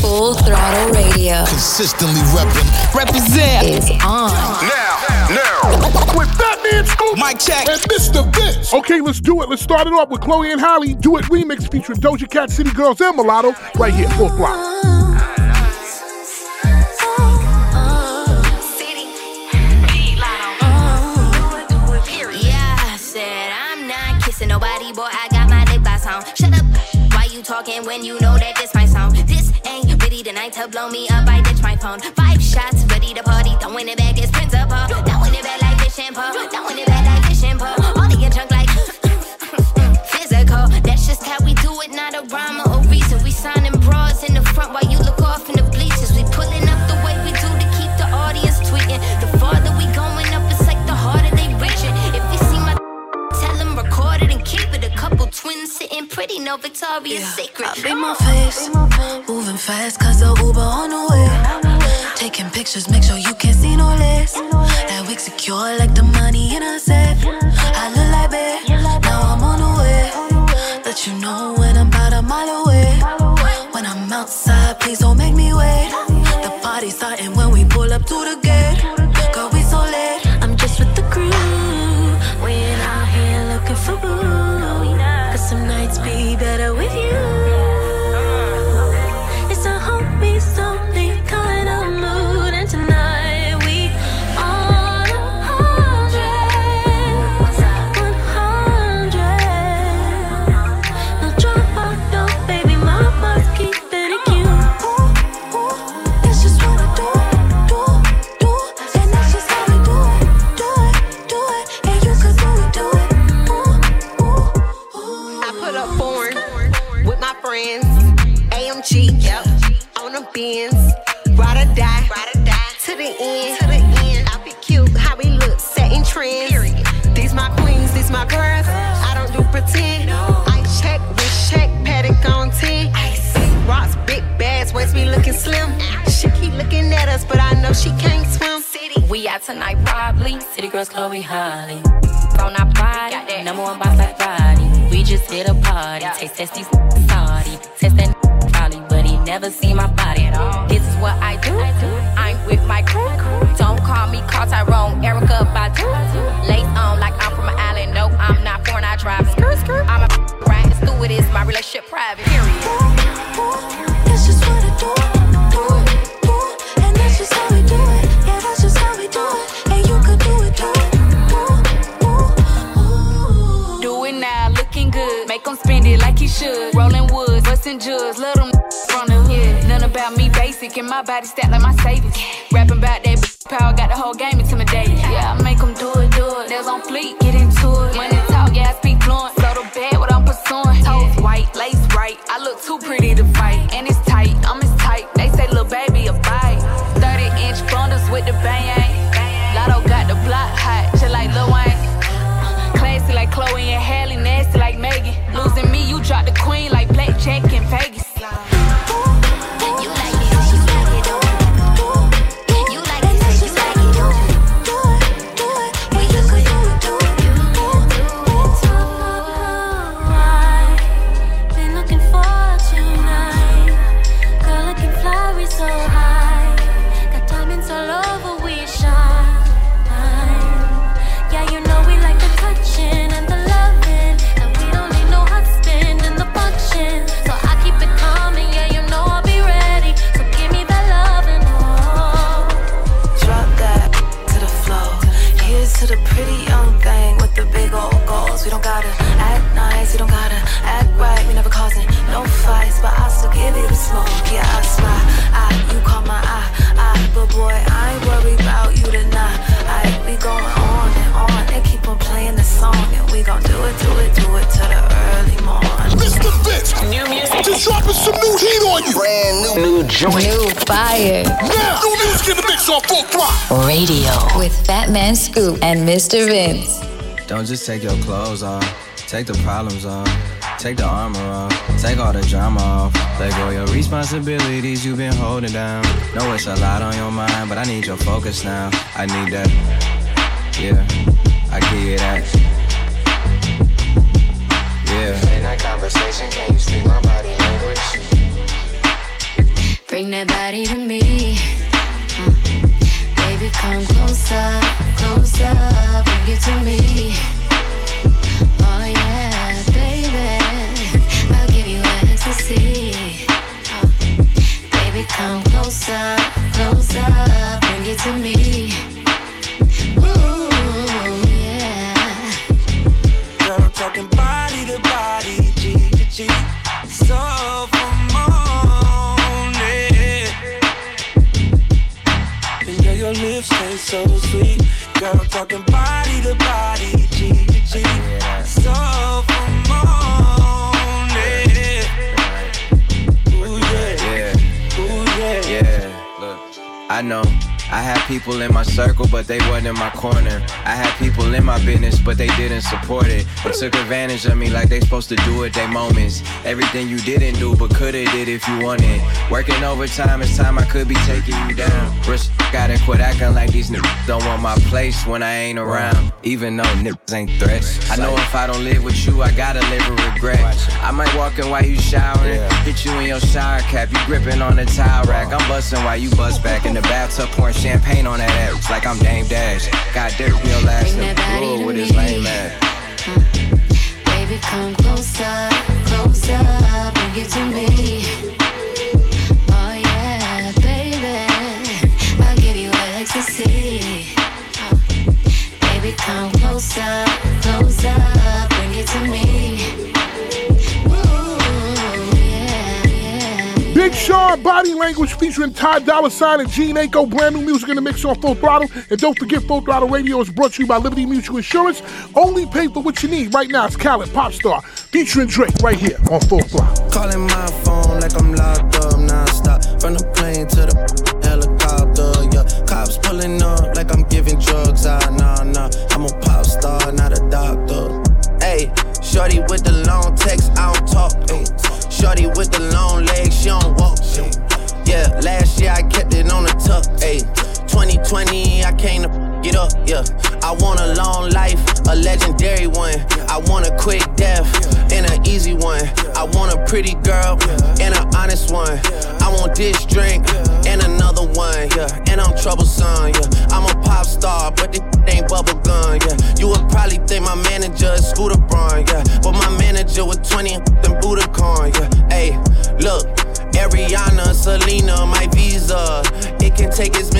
Full Throttle Radio. Consistently repping. Represent. Is on. Now, now. With that man Scoop. Mike check. And Mr. Vince. Okay, let's do it. Let's start it off with Chloe and Halle. Do It Remix featuring Doja Cat, City Girls, and Mulatto. Right here, Full Throttle. Oh, nobody, boy. I got my lip gloss on. Shut up. Why you talking when you know that this my song? This party tonight to blow me up. I ditch my phone. Five shots, ready to party. Throwing it back, it's principle. Throwing it back like fish and Paul. Throwing it back. pretty, no Victoria's yeah. Secret. I be my face, moving fast, cause the Uber on the way. Taking pictures, make sure you can't see no less. That week secure like the money in a safe. I look like bad, now I'm on the way. Let you know when I'm about a mile away. When I'm outside, please don't make me wait. The party's starting when we pull up to the gate. complete. Mr. Vince. Don't just take your clothes off, take the problems off. Take the armor off, take all the drama off. Let go your responsibilities you've been holding down. Know it's a lot on your mind, but I need your focus now. I need that. Yeah, I give you that. Yeah. In that conversation, can you speak my body language? Bring that body to me. Come closer, closer. Bring it to me. Oh yeah, baby. I'll give you ecstasy. Uh, baby, come closer, closer. Bring it to me. Ooh, yeah. Girl, talking body to body, G to G. taste so sweet. Girl, I'm talking body to body, G to G. So for morning. Ooh yeah, Yeah, ooh yeah. yeah. Look, I know. I had people in my circle, but they wasn't in my corner. I had people in my business, but they didn't support it. They took advantage of me like they supposed to do at their moments. Everything you didn't do, but coulda did if you wanted. Working overtime, it's time I could be taking you down. Rush, gotta quit acting like these niggas don't want my place when I ain't around. Even though niggas ain't threats. I know if I don't live with you, I gotta live with regret. I might walk in while you showering, hit you in your shower cap, you gripping on the towel rack. I'm busting while you bust back in the bathtub, pouring champagne on that ass like I'm Dame Dash. Got dirt real and that body with his me. lame ass. Mm. Baby, come closer, closer, bring it to me. Oh yeah, baby, I'll give you ecstasy. Baby, come closer, Sean Body Language featuring Ty Dolla Sign and Jhené Aiko. Brand new music in the mix on Full Throttle. And don't forget, Full Throttle Radio is brought to you by Liberty Mutual Insurance. Only pay for what you need. Right now, it's Khaled Pop Star featuring Drake right here on Full Throttle. Calling my phone like I'm locked up non-stop From the plane to the helicopter, yeah Cops pulling up like I'm giving drugs, ah, nah, nah I'm a pop star, not a doctor Hey, shorty with the long text, I don't talk, ayy Shorty with the long legs, she don't walk, ayy. Yeah, last year I kept it on the tuck, ayy 2020, I came to get up, yeah. I want a long life, a legendary one. I want a quick death and an easy one. I want a pretty girl and an honest one. I want this drink and another one, yeah. And I'm troublesome, yeah. I'm a pop star, but this ain't bubble gum, yeah. You would probably think my manager is Scooter Braun, yeah. But my manager with 20 and Budokan, yeah. Hey, look. Ariana, Selena, my visa. It can take as many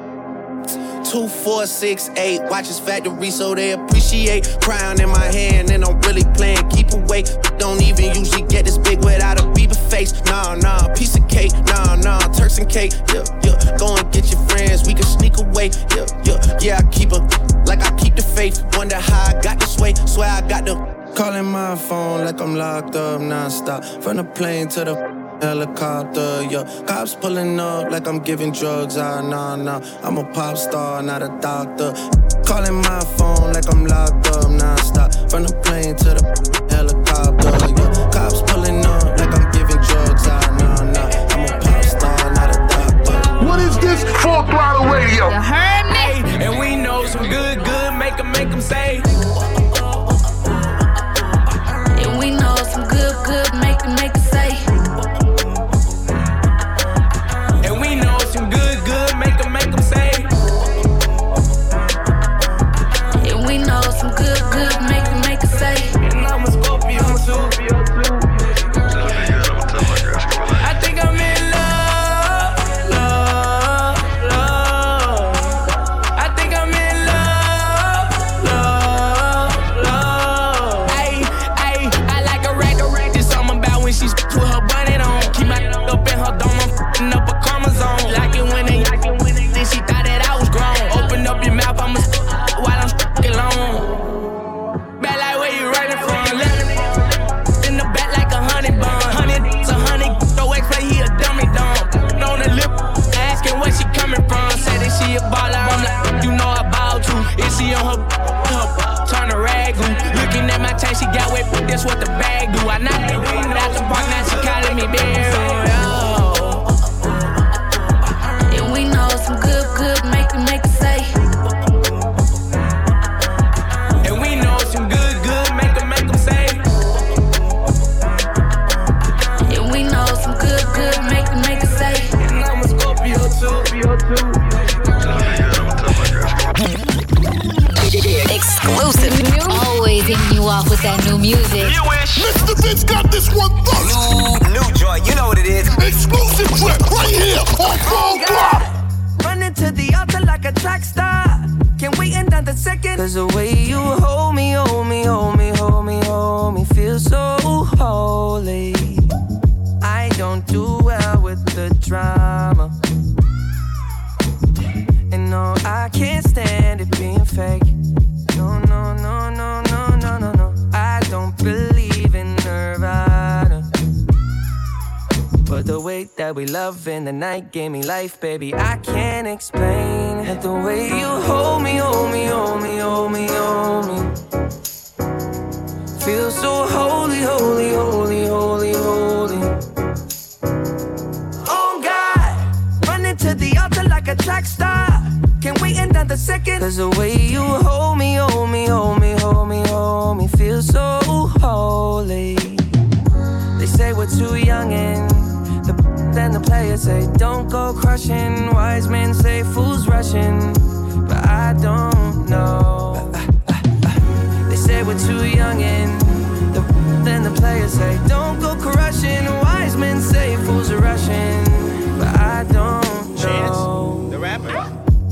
Two, four, six, eight. Watches factory so they appreciate. Crown in my hand and I'm really playing. Keep away. Don't even usually get this big without a Bieber face. Nah, nah, piece of cake. Nah, nah, Turks and cake. Yeah, yeah. Go and get your friends. We can sneak away. Yeah, yeah, yeah. I keep a like I keep the faith. Wonder how I got this way. Swear I got the. Calling my phone like I'm locked up non-stop. From the plane to the helicopter, yeah. Cops pulling up like I'm giving drugs, ah, nah, nah. I'm a pop star, not a doctor. Calling my phone like I'm locked up, non-stop. From the plane to the helicopter, yeah. Cops pulling up like I'm giving drugs, ah, nah, nah. I'm a pop star, not a doctor. What is this? Full Throttle Radio. You heard me? And we know some good, good, make 'em, make 'em say. And we know some good, good, make it, make it life, baby. I can't players say don't go crushing. Wise men say fools rushing, but I don't know. They say we're too young and the then the players say don't go crushing. Wise men say fools are rushing, but I don't know. The rapper.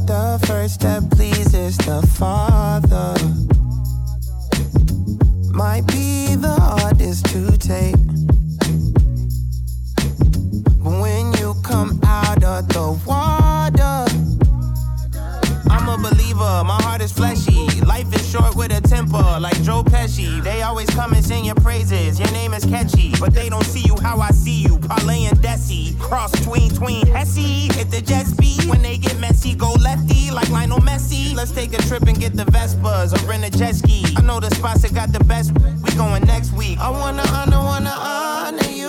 The first step pleases the Father. Might be the hardest to take. Out the water, I'm a believer, my heart is fleshy. Life is short with a temper, like Joe Pesci. They always come and sing your praises, your name is catchy. But they don't see you how I see you, Parlay and Desi. Cross tween, tween, Hesse. Hit the jet speed, when they get messy, go lefty, like Lionel Messi. Let's take a trip and get the Vespas or rent a jet ski. I know the spots that got the best, we going next week. I wanna honor, wanna honor you.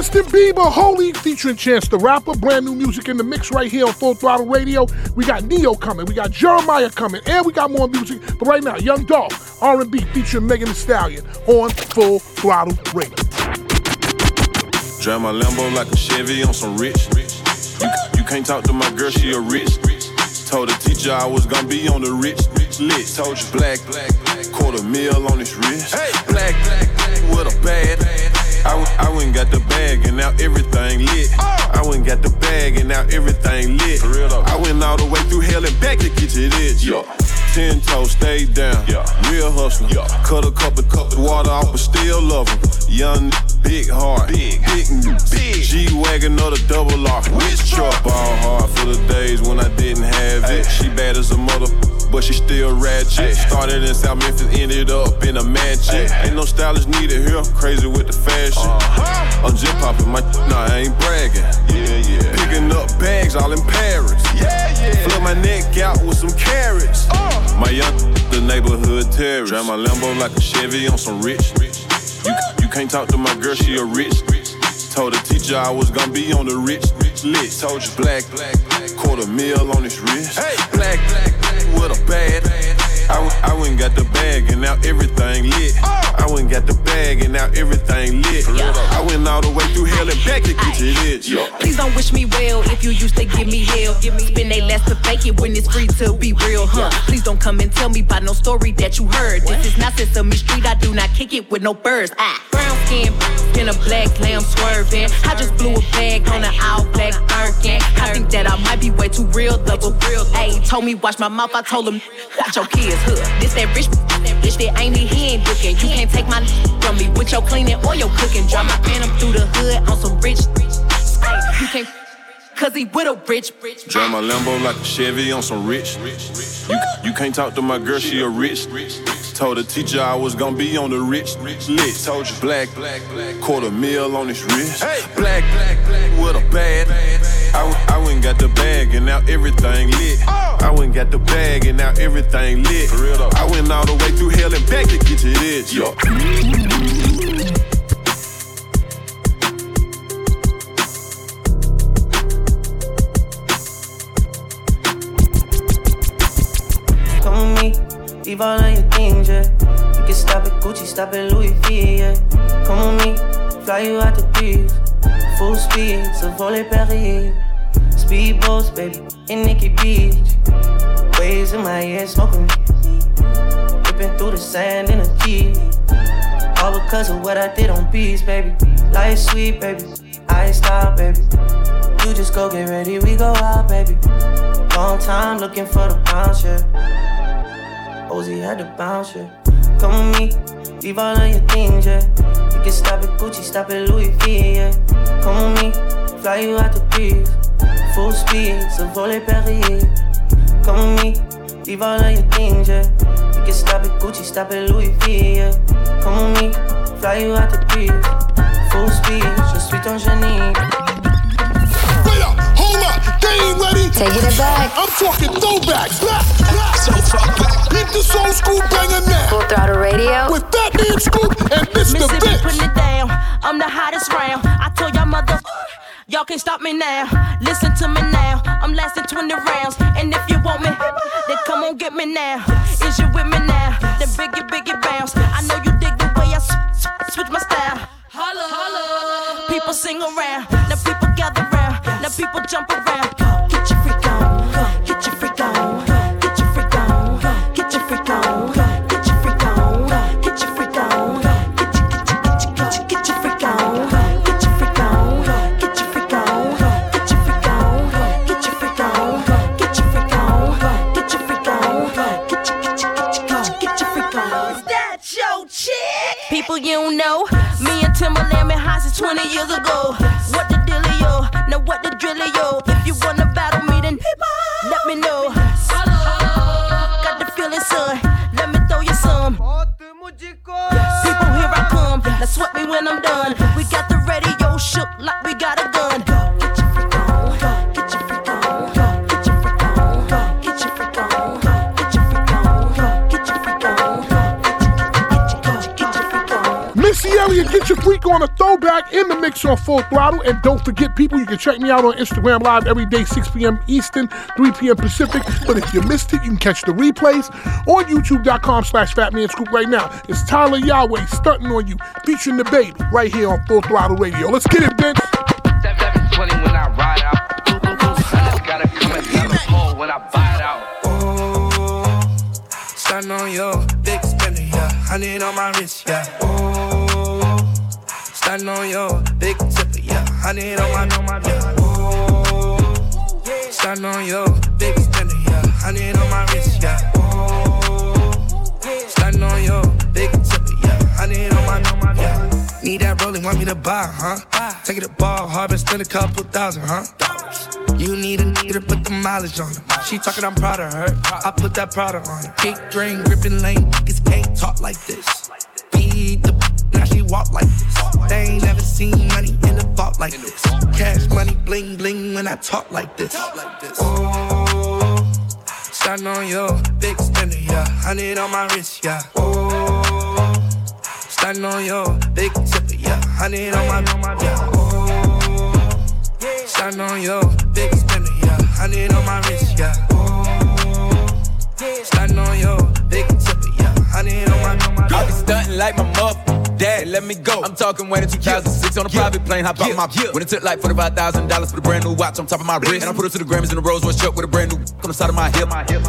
Justin Bieber, Holy, featuring Chance the Rapper. Brand new music in the mix right here on Full Throttle Radio. We got Neo coming, we got Jeremiah coming, and we got more music. But right now, Young Dolph, R&B featuring Megan Thee Stallion on Full Throttle Radio. Drive my Lambo like a Chevy on some rich. You, you can't talk to my girl, she a rich. Told the teacher I was gonna be on the rich list. Told you black, black, quarter mil on this wrist. Hey, black, black, with a bad. I, w- I went got the bag and now everything lit. Oh. I went got the bag and now everything lit. I went all the way through hell and back to get to this. Yeah. Ten toes, stayed down. Yeah. Real hustler. Yeah. Cut a couple cup of water off, but still love him. Young, big heart. Big, big, big. G wagon or the double R. Which truck? Ball hard for the days when I didn't have it. She bad as a mother, but she still ratchet. Started in South Memphis, ended up in a mansion. Ain't no stylist needed here. Crazy with the fashion. Uh-huh. I'm just popping my. Nah, I ain't bragging. Yeah, yeah. Picking up bags all in Paris. Yeah, yeah. Flip my neck out with some carrots. Uh. My young, the neighborhood terrorist. Drive my Lambo like a Chevy on some rich. You, you can't talk to my girl, she a rich. Told the teacher I was gonna be on the rich rich list. Told you black, black, black quarter mil on this wrist. Hey, black, black, with a bad. I, I went got the bag and now everything lit. I went got the bag and now everything lit. I went all the way through hell and back to get to this. Please don't wish me well if you used to give me hell. Spend they last to fake it when it's free to be real, huh? Please don't come and tell me about no story that you heard. This is not Sesame Street, I do not kick it with no birds. Ah, brown skin, in a black lamb swerving. I just blew a bag on an all black Birkin. I think that I might be way too real, double real. Ayy, told me watch my mouth, I told him watch your kids, hood. This that rich, bitch that ain't me, he ain't looking. You can't take my from me with your cleaning or your cooking. Drive my phantom through the hood on some rich. You can't. Cause he with a rich, rich. Drive my Lambo like a Chevy on some rich. You, you can't talk to my girl, she a rich. Told the teacher I was gonna be on the rich list. Told you black, black, black, quarter mil on his wrist. Hey. Black, black, black, with a bad. I, I went and got the bag and now everything lit. I went and got the bag and now everything lit. I went all the way through hell and back to get to this. Yo. Leave all of your things, yeah. You can stop at Gucci, stop at Louis V, yeah. Come with me, fly you out the breeze. Full speed, so volley Perrier. Speedboats, baby, in Nikki Beach. Waves in my ear, smoking. Ripping through the sand in a Jeep. All because of what I did on beats, baby. Life sweet, baby. I stop, baby. You just go get ready, we go out, baby. Long time looking for the bounce, yeah. Ozzy had to bounce, yeah. Come with me, leave all of your things, yeah. You can stop at Gucci, stop at Louis V, yeah. Come with me, fly you out the breeze. Full speed, so volley Perrier. Come with me, leave all of your things, yeah. You can stop at Gucci, stop at Louis V, yeah. Come with me, fly you out the breeze. Full speed, je suis ton génie. Wait up, hold up, they ain't ready. Taking it back. I'm talking throwbacks. Back, back. So far back. Hit this old school banger now. Full Throttle Radio. With Fat Man Scoop and Mr. Mississippi Vince. putting it down. I'm the hottest round. I told y'all mother. Y'all can't stop me now. Listen to me now. I'm lasting 20 rounds. And if you want me, then come on get me now. Is you with me now? Then biggie, biggie bounce. I know you dig the way I s- s- switch my style. Holla, holla. People sing around. Now people gather round. Now people jump around. Get your freak you don't know. Me and Timberland been high since 20 years ago. On full throttle. And don't forget, people, you can check me out on Instagram Live every day, 6 p.m. Eastern, 3 p.m. Pacific. But if you missed it, you can catch the replays on youtube.com slash fatmanscoop right now. It's Tyla Yaweh stunting on you, featuring DaBaby right here on Full Throttle Radio. Let's get it, Vince. 720 when I ride out. I just gotta come and tell the pole when I buy it out. Stand on your big spender, yeah. Hundred on my wrist, yeah. Oh, on your. On my, on my, yeah. Oh, stand on your big spender, yeah. Hundred on my wrist, yeah. Oh, stand on your big tipper, yeah. On my, on my, yeah. Need that rolling, want me to buy, huh? Take it to ball, hard, spend a couple thousand, huh? You need a nigga to put the mileage on her. She talking, I'm proud of her. I put that Prada on her. Big drain, gripping lane, niggas can't talk like this. Beat the walk like this. They ain't never seen money in a vault like this. Cash money, bling bling when I talk like this. Oh, stand on your big spender, yeah. Hundred on my wrist, yeah. Oh, stand on your big tipper, yeah. Hundred on my, on my, yeah. Oh, Stand on your big spender, yeah. Hundred on my wrist, yeah. Oh, stand on your big Honey on my, I be stunting like my mother. Let me go. I'm talking when in 2006 on a private plane. Hop out my When it took like $45,000 for the brand new watch on top of my wrist. And I put it to the Grammys in the Rolls Royce truck with a brand new on the side of my hip.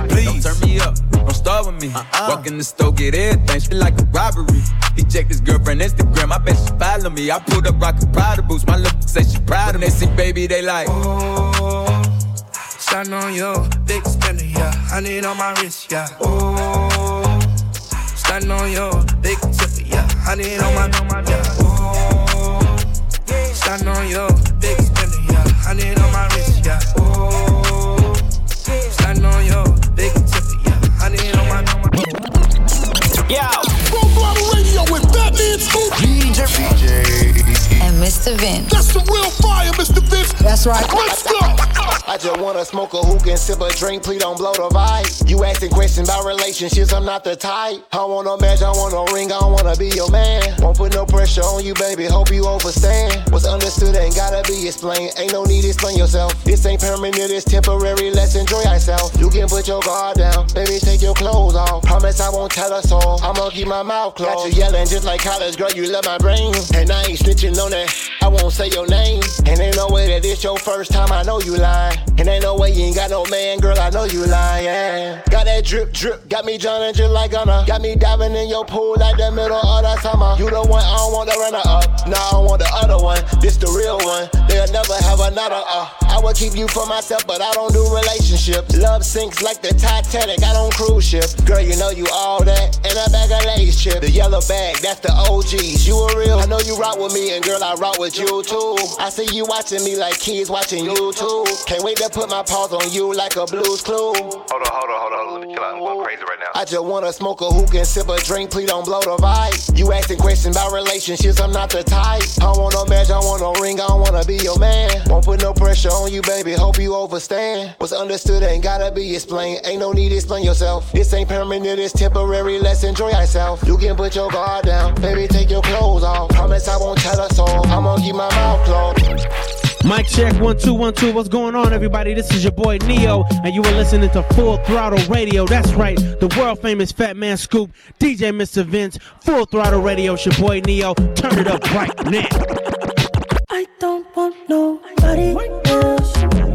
Please, don't turn me up. Don't start with me. Uh-uh. Walk in the store, get everything. Shit like a robbery. He checked his girlfriend Instagram. I bet she follow me. I pulled up rockin' Prada boots. My look say she proud of me. They see baby, they like. Oh, stand on your big spender, yeah. I need on my wrist, yeah. Oh, stand on your big yeah. I need on my, yeah. Oh, stand on your big spender, yeah. I need on my wrist, yeah. Oh, stand on your big tipper, yeah. I need on my, Yo, Full Throttle Radio with Fatman Scoop, DJ, DJ, and Mr. Vince. That's the real fire, Mr. Vince. That's right. Let's go. I just wanna smoke a hookah and sip a drink, please don't blow the vibe. You asking questions about relationships, I'm not the type. I want no match, I want no ring, I don't wanna be your man. Won't put no pressure on you, baby, hope you understand. What's understood ain't gotta be explained, ain't no need to explain yourself. This ain't permanent, it's temporary, let's enjoy ourselves. You can put your guard down, baby, take your clothes off. Promise I won't tell us all, I'ma keep my mouth closed. Got you yelling just like college, girl, you love my brain. And I ain't snitching on that, I won't say your name. And ain't no way that it's your first time, I know you lying. And ain't no way you ain't got no man, girl, I know you lying. Got that drip, drip, got me drowning just like Gunna. Got me diving in your pool like the middle of the summer. You the one, I don't want the runner up. Nah, I want the other one. This the real one. They'll never have another, uh. I would keep you for myself, but I don't do relationships. Love sinks like the Titanic, I don't cruise ship. Girl, you know you all that. And a bag of Lay's chip. The yellow bag, that's the OGs. You a real. I know you rock with me, and girl, I rock with you too. I see you watching me like kids watching you too. Can't wait to put my paws on you like a Blue's Clue. Hold on, hold on, hold on. Let me chill out. I'm going crazy right now. I just wanna smoke a hookah and sip a drink, please don't blow the vibe. You asking questions about relationships, I'm not the type. I don't want no match, I want no ring, I don't wanna be your man. Won't put no pressure on you, baby, hope you overstand. What's understood ain't gotta be explained, ain't no need to explain yourself. This ain't permanent, it's temporary, let's enjoy ourselves. You can put your guard down, baby, take your clothes off. Promise I won't tell us all, I'ma keep my mouth closed. Mic check one two one two. What's going on, everybody? This is your boy Neo, and you are listening to Full Throttle Radio. That's right, the world famous Fat Man Scoop, DJ Mr. Vince, Full Throttle Radio. It's your boy Neo. Turn it up right now. I don't want nobody else.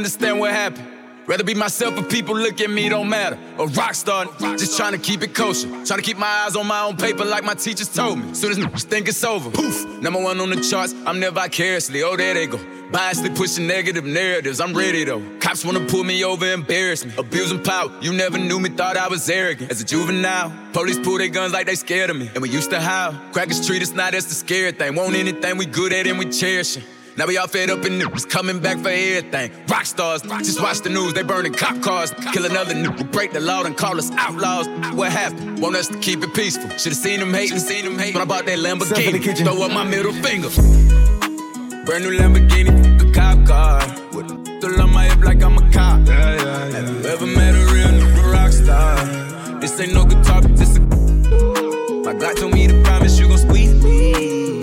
Understand what happened. Rather be myself if people look at me, don't matter. A rock star, just trying to keep it kosher. Trying to keep my eyes on my own paper like my teachers told me. Soon as niggas think it's over, poof, number one on the charts, I'm never vicariously. Oh, there they go. Biasly pushing negative narratives, I'm ready though. Cops wanna pull me over, embarrass me. Abusing power, you never knew me, thought I was arrogant. As a juvenile, police pull their guns like they scared of me. And we used to howl. Crackers treat us now, that's the scary thing. Want anything we good at and we cherish it. Now we all fed up and niggas coming back for everything. Rock stars, just watch the news, they burning cop cars. Kill another nigga, break the law and call us outlaws. What happened? Want us to keep it peaceful. Should've seen them hating, seen them hating. When I bought that Lamborghini, throw up my middle finger. Brand new Lamborghini, a cop car. With still on my hip like I'm a cop. Have you ever met a real nigga rock star? This ain't no guitar, this a. My God told me to promise you gon' squeeze me.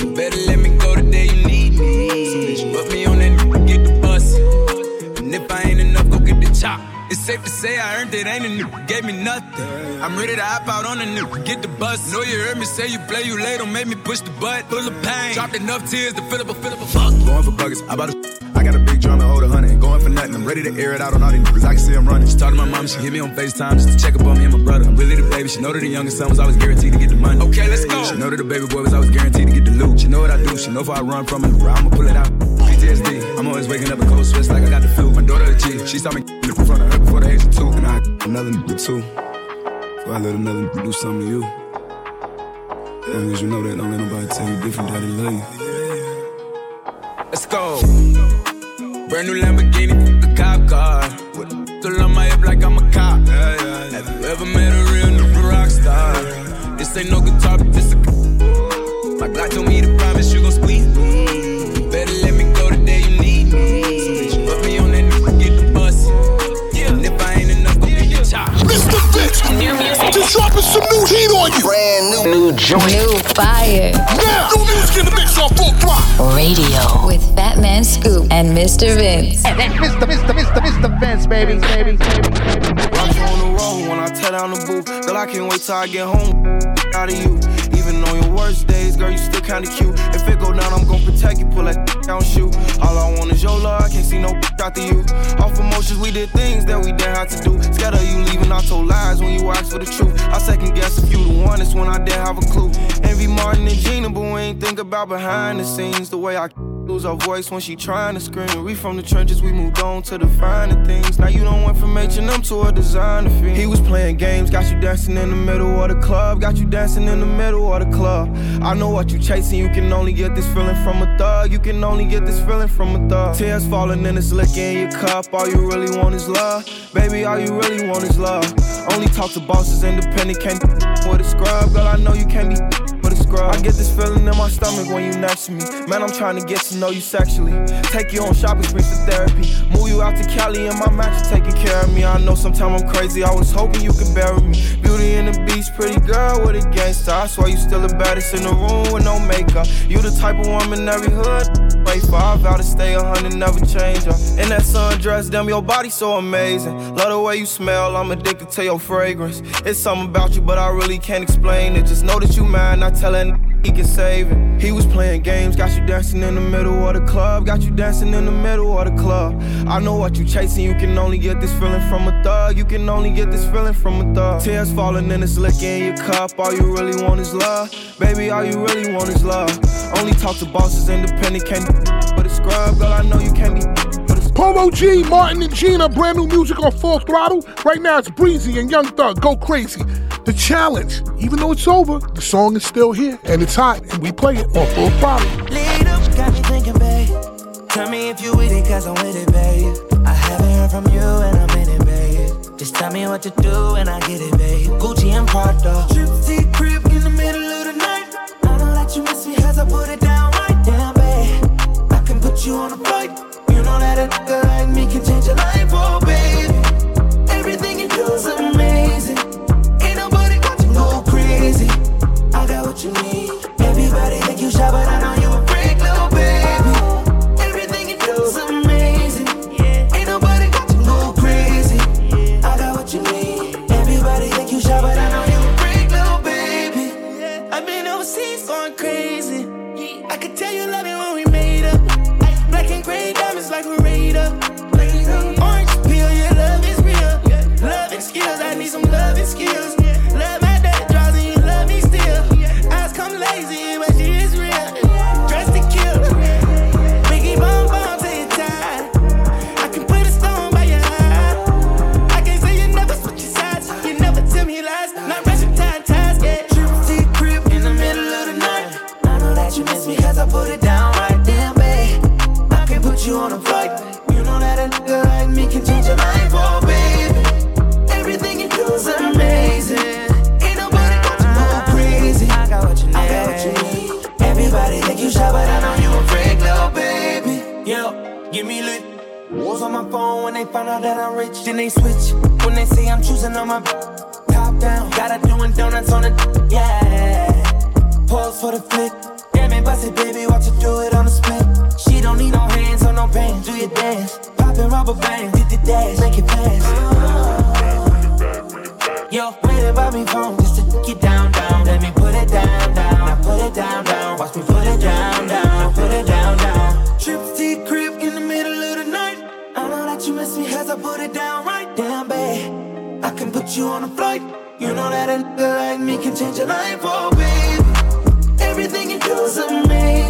Bitch, put me on that get the bus. And if I ain't enough, go get the chop. It's safe to say I earned it, ain't a new, gave me nothing. I'm ready to hop out on the new, get the bus. Know you heard me say you play, you late, don't make me push the butt. Full of pain, dropped enough tears to fill up a, fill up a fuck. Going for buggers, I bought a I got a big drum and hold a hundred. Going for nothing, I'm ready to air it out on all these niggas. I can see I'm running. She talked to my mom, she hit me on FaceTime just to check up on me and my brother. I'm really the baby. She know that the youngest son was always guaranteed to get the money. Okay, let's go. She know that the baby boy was always guaranteed to get the loot. She know what I do. She know if I run from it, I'ma pull it out. PTSD. I'm always waking up in cold sweats like I got the flu. My daughter a G. She saw me in front of her before the age of two, and I another nigga too. So I let another nigga do something to you. As long as you know that, don't let nobody tell you different. Daddy love you. Let's go. Brand new Lamborghini, a cop car. With a still on my hip like I'm a cop. Have you ever met a real new rock star? This ain't no guitar, but this a. My God told me to promise you gon' squeeze me. Better let me go the day you need me. So put me on that new, get the bus. And if I ain't enough, go get your chop. Mr. Vince, just dropping some new heat on you. Brand new, new joint. New fire. Now, new music in the mix on full throttle. Radio. With Fat Man Scoop and Mr. Vince. Mr. Mr. Mr. Mr. Vince, baby, baby, baby. Rock you on the road when I tear down the booth. Girl, I can't wait till I get home. Out of you. On your worst days, girl, you still kinda cute. If it go down, I'm gon' protect you. Pull that down, shoot. All I want is your love. I can't see no after you. Off emotions, we did things that we didn't have to do. Scared of you leaving, I told lies when you asked for the truth. I second guess if you the one, it's when I didn't have a clue. Envy Martin and Gina, but we ain't think about behind the scenes. The way I lose our voice when she trying to scream. We from the trenches, we moved on to the finer things. Now you don't went from H&M to a designer fiend. He was playing games, got you dancing in the middle of the club. Got you dancing in the middle of the club. I know what you chasing, you can only get this feeling from a thug. You can only get this feeling from a thug. Tears falling and it's licking your cup. All you really want is love. Baby, all you really want is love. Only talk to bosses, independent, can't be with a scrub. Girl, I know you can't be I get this feeling in my stomach when you next to me. Man, I'm trying to get to know you sexually. Take you on shopping sprees for therapy. Move you out to Cali and my is taking care of me. I know sometimes I'm crazy. I was hoping you could bury me. Beauty pretty girl with a gangster. I swear you still the baddest in the room with no makeup. You the type of woman every hood wait for. I vow to stay a hundred, never change her. In that sundress, damn, your body so amazing. Love the way you smell, I'm addicted to your fragrance. It's something about you, but I really can't explain it. Just know that you mine, not telling he can save it. He was playing games, got you dancing in the middle of the club, got you dancing in the middle of the club. I know what you chasing, you can only get this feeling from a thug. You can only get this feeling from a thug. Tears falling and it's licking your cup. All you really want is love, baby. All you really want is love. Only talk to bosses, independent, can't be but a scrub, girl. I know you can't be. Polo G, Martin and Gina, brand new music on full throttle. Right now it's Breezy and Young Thug, Go Crazy. The challenge, even though it's over, the song is still here and it's hot, and we play it on full throttle. Lead up, got me thinking, babe. Tell me if you with it, cause I'm with it, babe. I haven't heard from you and I'm in it, babe. Just tell me what to do and I get it, babe. Gucci and Prada. Trip crib in the middle of the night. I know that you miss me as I put it down right down, babe. I can put you on a flight. A nigga like me can change your life, oh, baby. Everything you do is amazing. Ain't nobody got you go crazy. I got what you need. Everybody think you shy, but I know you a freak, little baby. Everything you do is amazing. Ain't nobody got you go crazy. I got what you need. Everybody think you shy, but I know you a freak, little baby. I've been overseas going crazy. I could tell you find out that I'm rich. Then they switch when they say I'm choosing on my top down. Got her doing donuts on the yeah. Pause for the flick. Damn it, bust it, baby. Watch her do it on the split. She don't need no hands or no pain. Do your dance. Poppin' rubber band, hit the dash, make it fast. Yo, waiting by me phone just to get down, down. Let me put it down, down. Now put it down, down. Watch me put it down, down. Put it down, down. Trip to put it down right. Damn, babe. I can put you on a flight. You know that a nigga like me can change your life, oh baby. Everything you do is amazing.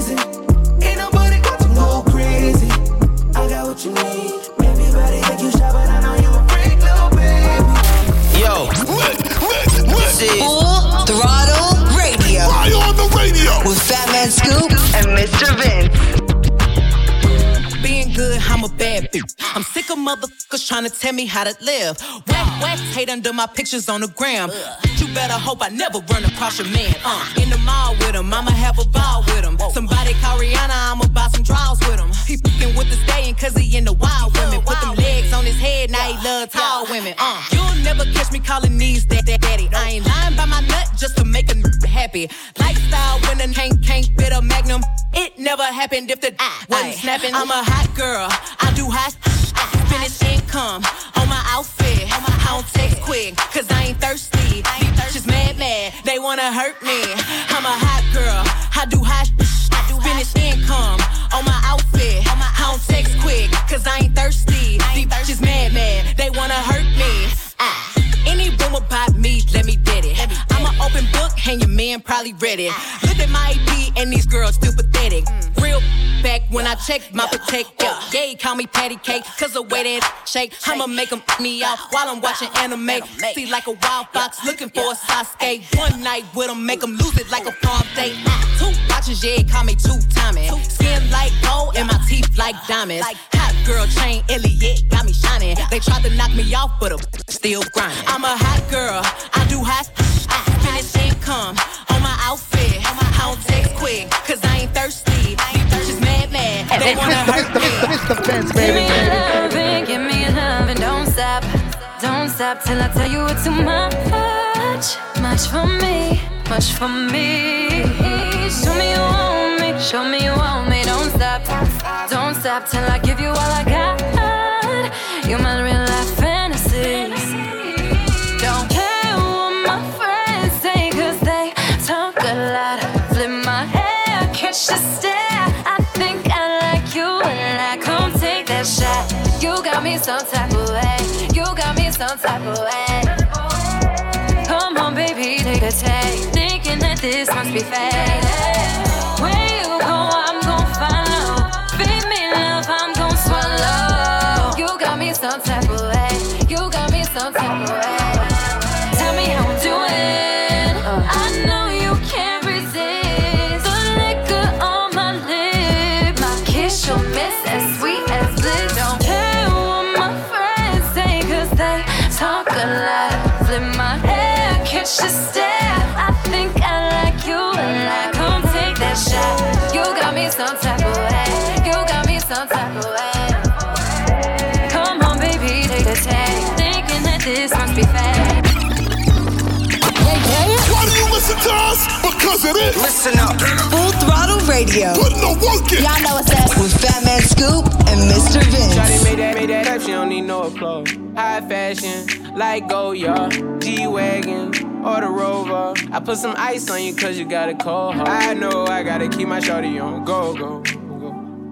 Motherfuckers trying to tell me how to live. Whack, whack, hate under my pictures on the gram. You better hope I never run across your man. Uh, in the mall with him, I'ma have a ball with him. Somebody call Rihanna, I'ma buy some draws with him. He fucking with the staying cause he in the wild women. Put them legs on his head, now he love tall women. Uh, you'll never catch me calling these that, that daddy. I ain't lying by my nut just to make him happy. Lifestyle winning, can't, can't fit a magnum. It never happened if the I, wasn't snapping. I'm a hot girl, I do hot finish income on my outfit. I don't text quick, cause I ain't thirsty. Bitches mad, mad, they wanna hurt me. I'm a hot girl, I do hot finish income on my outfit. I don't text quick, cause I ain't thirsty. Bitches mad, mad, they wanna hurt me. Ah. Any rumor about me, let me get it. Open book, and your man probably read it. Look at my EP, and these girls still pathetic. Real back when I check my protect. Yeah, call me patty cake, cause the way that shake, I'ma make them me out while I'm watching anime. See like a wild fox looking for a Sasuke. One night with them, make them lose it like a prom date. Two watches, yeah, call me two timing. Skin like gold, and my teeth like diamonds. Hot girl chain, Elliot, got me shining. They tried to knock me off, but I'm still grinding. I'm a hot girl, I do hot. Income on my outfit. I don't text quick, cause I ain't thirsty. These bitches mad, mad. They wanna hurt me. Mr. Vince, Give me baby. loving, give me loving, don't stop, don't stop till I tell you it's too much, much for me, much for me. Show me you want me, show me you want me, don't stop, don't stop till I give you all I me some type of way. You got me some type of way. Come on, baby, take a take. Thinking that this must be fate. Where you go, this must be fate. Why do you listen to us? Because it is. Listen up. Full Throttle Radio. Putting the work in. Y'all know what's up. With Fatman Scoop and Mr. Shawty Vince. made that, made that type, she don't need no applause. High fashion, like Goyard, G-Wagon, or the Rover. I put some ice on you cause you got a cold heart. I know I gotta keep my shawty on go, go, go.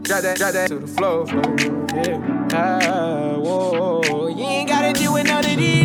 Drop that, drop that to the floor, floor, yeah. Ah, whoa, you ain't gotta do with none of these,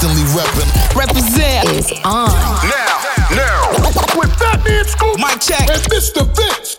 Consistently repping. Represent is on. Now, now. With Fatman Scoop. Mike check. And Mr. Vince.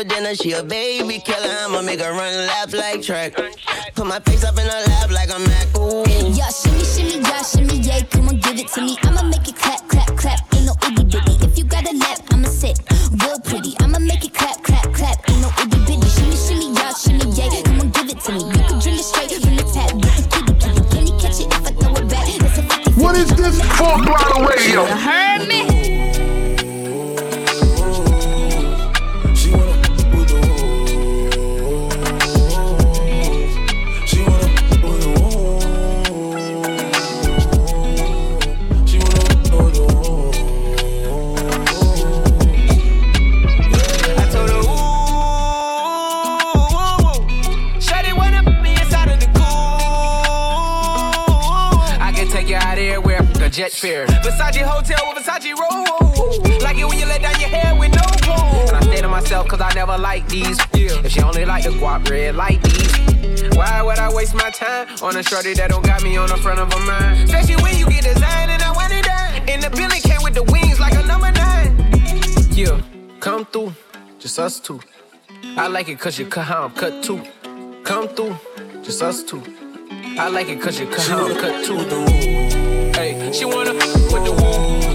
For dinner, she a baby killer. I'ma make her run laps like track. Put my face up in her lap like I'm Mac. Ooh. Never like these. If she only like the guap red like these. Why would I waste my time on a shorty that don't got me on the front of her mind? Especially when you get designed and I want it done. And the Billy came with the wings like a number nine. Yeah, come through, just us two. I like it cause you cut how I'm cut too. Come through, just us two. I like it cause you cut how I'm cut too. Hey, she wanna with the woo.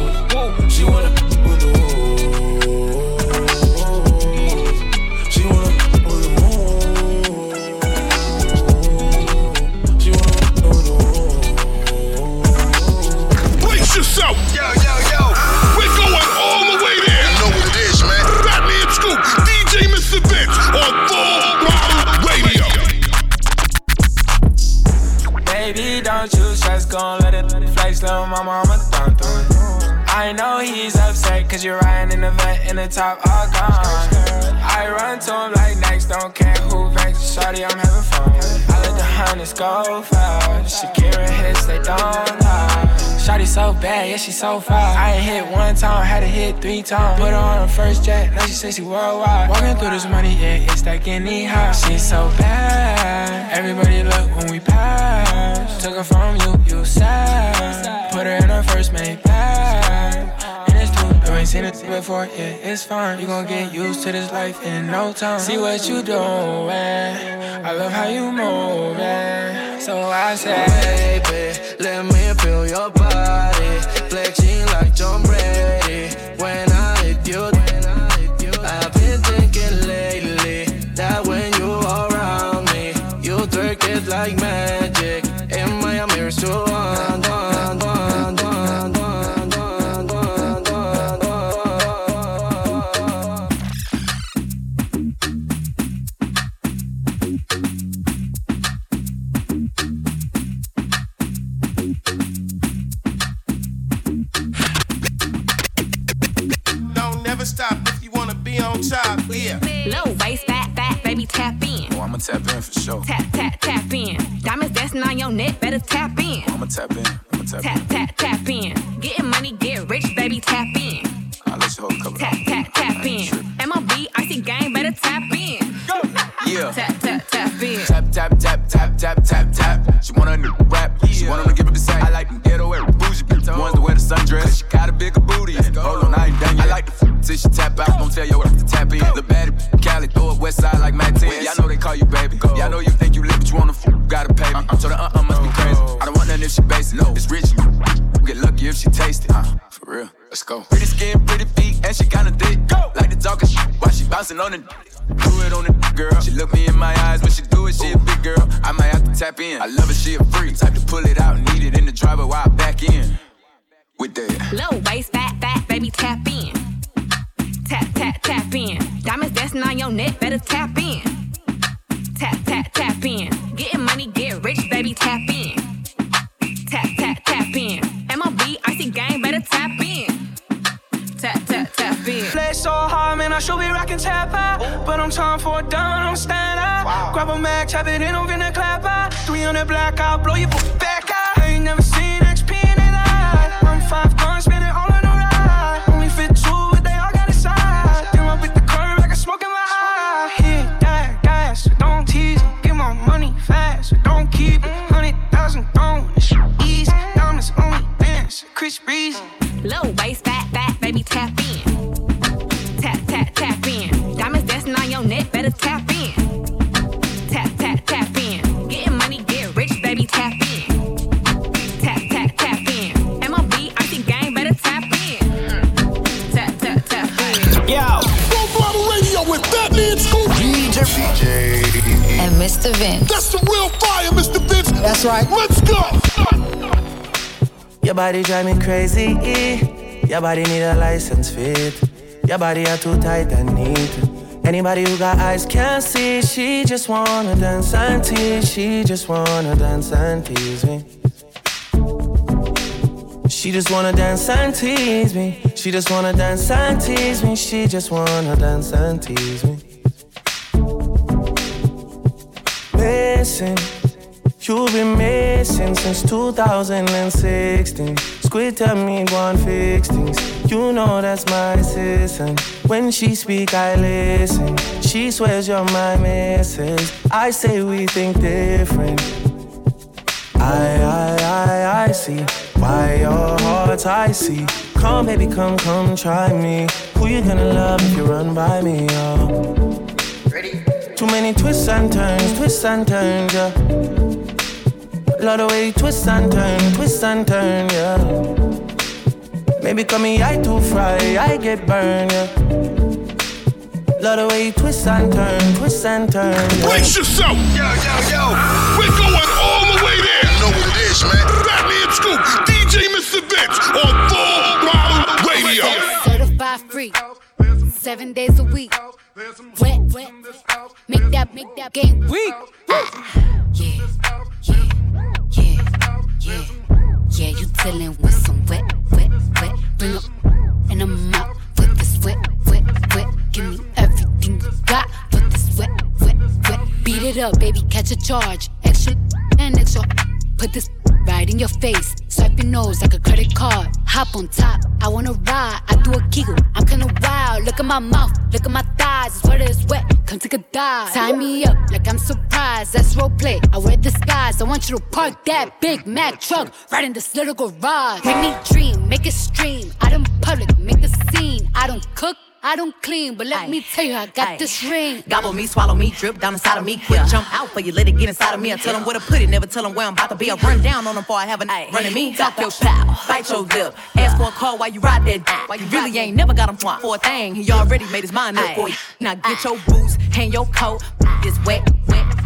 Little mama, thumb through it. I know he's upset, cause you're riding in the vent in the top, all gone. I run to him like next, don't care who vex, shorty, I'm having fun. I let the hunters go fast, Shakira hits, they don't lie. Shorty so bad, yeah, she so fine. I ain't hit one time, had to hit three times. Put her on her first jet, now she say she worldwide. Walking through this money, yeah, it's that getting high. She's so bad, everybody look when we pass. Took her from you, you sad. Put her in her first made bag. And it's new, you ain't seen it before, yeah, it's fine. You gon' get used to this life in no time. See what you doing, I love how you moving. So I say, Baby, let me feel your body. Flexing like Tom Brady. Tap in for sure. Tap, tap, tap in. Diamonds dancing on your neck, better tap in. I'ma tap in. I'ma tap, Tap, in. tap, tap in. Getting money, get rich, baby, tap in. I'll let you hold a couple. Tap, tap, tap in. MLB, icy gang, better tap in. Yeah. Tap, tap, tap in. Tap, tap, tap, tap, tap, tap, tap. She want a new rap. She want to go. Pretty skin, pretty feet, and she kinda thick. Go. Like the talking shit, why she bouncing on it. Do it on the girl. She look me in my eyes when she do it. She a big girl. I might have to tap in. I love it. She a freak. Type to pull it out eat it in the driver while I back in. With that. Low waist, fat, fat, baby, tap in. Tap, tap, tap in. Diamonds dancing on your neck, better tap in. Rocking tap out. But I'm time for a down, I'm stand out. Grab a mag, tap it in, I'm finna clap out. 300 black out, blow your back Yo. Full throttle radio with Fatman Scoop. DJ. And Mr. Vince. That's the real fire, Mr. Vince. That's right. Let's go. Your body drive me crazy. Your body need a license fit. Your body are too tight and neat. Anybody who got eyes can't see. She just wanna dance and tease. She just wanna dance and tease me. She just wanna dance and tease me. She just wanna dance and tease me. She just wanna dance and tease me. Missing. You've been missing since 2016. Squid tell me one fix things. You know that's my assistant. When she speak, I listen. She swears you're my missus. I say we think different. I, I, I, I see why your heart's icy. Come, baby, come, come, try me. Who you gonna love if you run by me? Oh. Too many twists and turns, twists and turns, yeah. Love the way you twist and turn, twist and turn, yeah. Maybe call me I too fry, I get burned, yeah. Love the way you twist and turn, twist and turn, yeah. Brace yourself. Yo, yo, yo. Mr. On Full Throttle Radio. Certified free. Seven days a week. Wet, wet. Make that, make that game weak. Yeah, yeah, yeah, yeah. Yeah, you dealing with some wet, wet, wet. Bring up and I'm out for this wet, wet, wet. Give me everything you got for this wet, wet, wet. Beat it up, baby, catch a charge. Extra and extra. Put this right in your face. Swipe your nose like a credit card. Hop on top, I wanna ride. I do a giggle, I'm kinda wild. Look at my mouth, look at my thighs. It's wet, it's wet. Come take a dive. Tie me up like I'm surprised. That's role play. I wear disguise. I want you to park that Big Mac truck right in this little garage. Make me dream, make it stream. I don't public, make a scene. I don't cook. I don't clean, but let me tell you, I got this ring. Gobble me, swallow me, drip down inside of me. Quick jump out for you, let it get inside of me. I tell them where to put it, never tell them where I'm about to be. I run down on them before I have a night. Running me, talk your shit, bite your lip. Ask for a call while you ride that. While you really ain't never got him for a thing. He already made his mind up for you. Now get your boots, hang your coat. This wet, wet,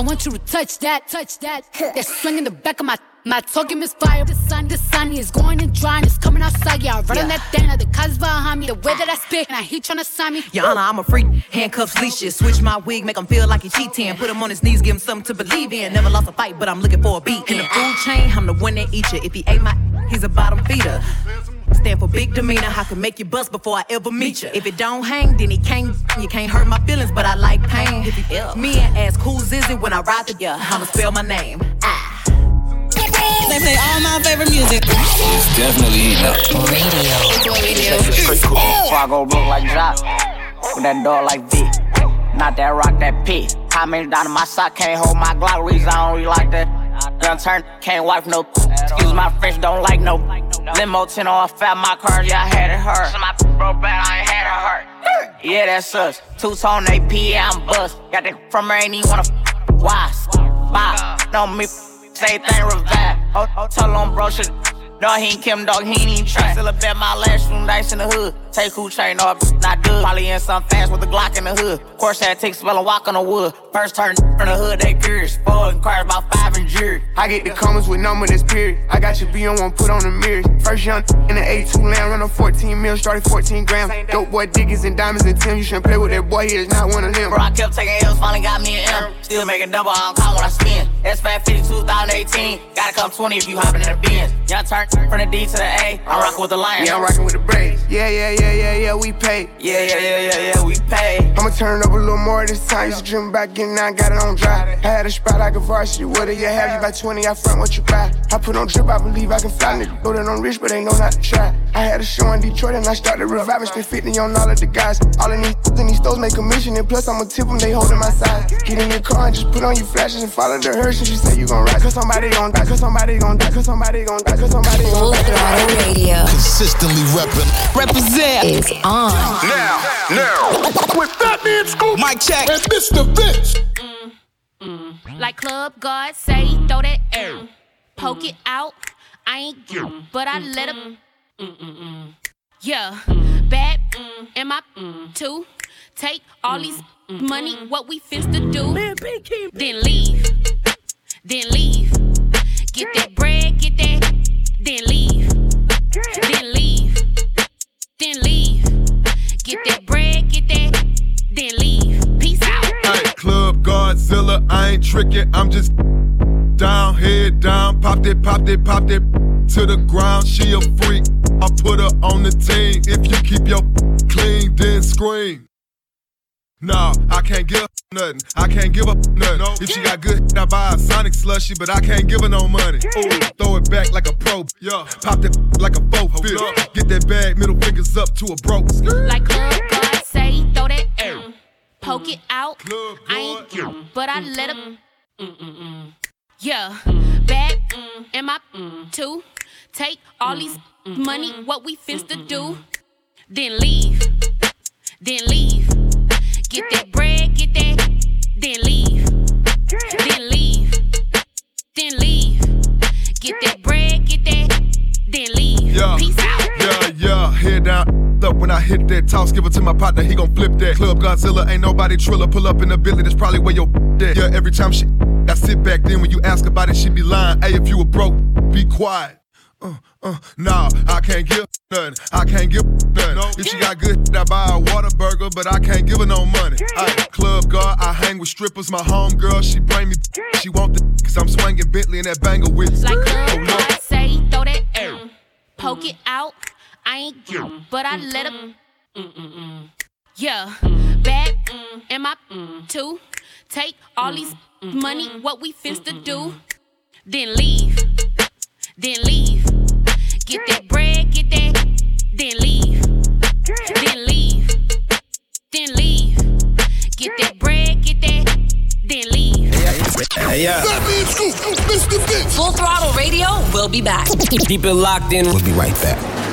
want you to touch that, touch that. That swing in the back of my my token is fire, The sun, the sun is going and drying. It's coming outside. Yeah, I run on that thing. The cuz behind me. The way that I spit, and I heat tryna sign me. Your Honor, I'm a freak. Handcuffs, leashes. Switch my wig, make him feel like he cheating. Put him on his knees, give him something to believe in. Never lost a fight, but I'm looking for a beat. In the food chain, I'm the one that eat you. If he ate my, he's a bottom feeder. Stand for big demeanor. I can make you bust before I ever meet you. If it don't hang, then he can't. You can't hurt my feelings, but I like pain. If he ill, me and ask who's is it when I ride the yeah, I'ma spell my name. They play all my favorite music. It's definitely heating up. Radio. Before I go broke like Jock, with that dog like Vic. Not that rock, that pit. How many down in my sock can't hold my Glock? Reason I don't really like that. Young turn, can't wipe no. Excuse my French, don't like no. Limo 10 on fat, my car, yeah, I had it hurt. So my broke bad, I ain't had it hurt. Yeah, that sucks. Two tone AP, yeah, I'm bust. Got that from her, ain't even wanna. Why? Bye. No, me, say thing revive. Oh, oh, tell on bro, shit. No, he ain't Kim Dog, he ain't even try. Still a bet my last room dice in the hood. Take who chain off, not good. Probably in some fast with a Glock in the hood. Course that take spell and walk on the wood. First turn from the hood, they curious. Four and cars about five and jury. I get the comments with number this period. I got your B on one, put on the mirrors. First young in the A2 land, run a 14 mil, started 14 grams. Dope boy Dickies and diamonds and Tim. You shouldn't play with that boy, he is not one of them. Bro, I kept taking L's, finally got me an M. Still making double, I don't call when I spin. S5 50 2018. Gotta come 20 if you hopping in the Benz. Young turn from the D to the A. I'm rocking with the Lions. Yeah, I'm rocking with the Braves. Yeah, yeah, yeah, yeah, yeah, we pay. Yeah, yeah, yeah, yeah, yeah, we pay. I'ma turn it up a little more this time. Used to dream about getting out, got it on dry. I had a spot like a varsity. What do you have? You by 20, I front what you buy. I put on drip, I believe I can fly. Nigga, know that I'm rich, but they know not to try. I had a show in Detroit and I started reviving. Spent 50 on all of the guys. All of these in these stores make commission. And plus, I'ma tip them, they holding my side. Get in your car and just put on your flashes and follow the hearse. And she say you gon' ride. Cause somebody gon' die. Cause somebody gon' die. Cause somebody gon' die. Cause somebody gon' die. Full Throttle Radio. Consistently reppin'. Represent is on. Now, now. With Fatman Scoop. Mic check. And Mr. Vince. Mm, mm. Like Club God say, throw that air. Poke it out. I ain't get, but I let him. Mm, yeah, bad am I too? Take all these money, what we finna do? Then leave, then leave. Get that bread, get that, then leave, then leave, then leave. Get that bread, get that, then leave. Peace out. Hey, Club Godzilla, I ain't tricking, I'm just down, head down, popped it, popped it, popped it to the ground. She a freak, I put her on the team. If you keep your clean, then scream. Nah, I can't give her nothing. I can't give her nothing. If she got good, I buy a Sonic slushy, but I can't give her no money. Ooh, throw it back like a pro. Yeah, pop that like a four fifth. Get that bag, middle fingers up to a broke. Like Club God say, throw that air. Poke it out. I ain't get, but I let him. Yeah, bad am I too? Take all these money, what we finna do? Then leave, then leave. Get that bread, get that, then leave, then leave, then leave. Get that bread, get that, then leave. Yeah. Peace out. Yeah, yeah, head down. Up when I hit that toss, give it to my partner, he gon' flip that. Club Godzilla, ain't nobody triller. Pull up in the Billy, that's probably where your at. Yeah, every time she, I sit back then when you ask about it, she be lying. Hey, if you were broke, be quiet. Uh, uh, nah, I can't give nothing. I can't give nothing. If she got good, I buy a Whataburger, but I can't give her no money. I club guard, I hang with strippers. My home girl, she bring me. She want the, cause I'm swinging Bentley in that banger with. Like Oh, Club no. Say, throw that air. Poke it out. I ain't get, but I let him. Yeah, bad am I too? Take all these money, what we finna do? Then leave, then leave. Get that bread, get that, then leave, then leave, then leave. Get that bread, get that, then leave. yeah. Fat Man Scoop. Mr. Vince. Full Throttle Radio we'll be back. Keep it locked in. We'll be right back.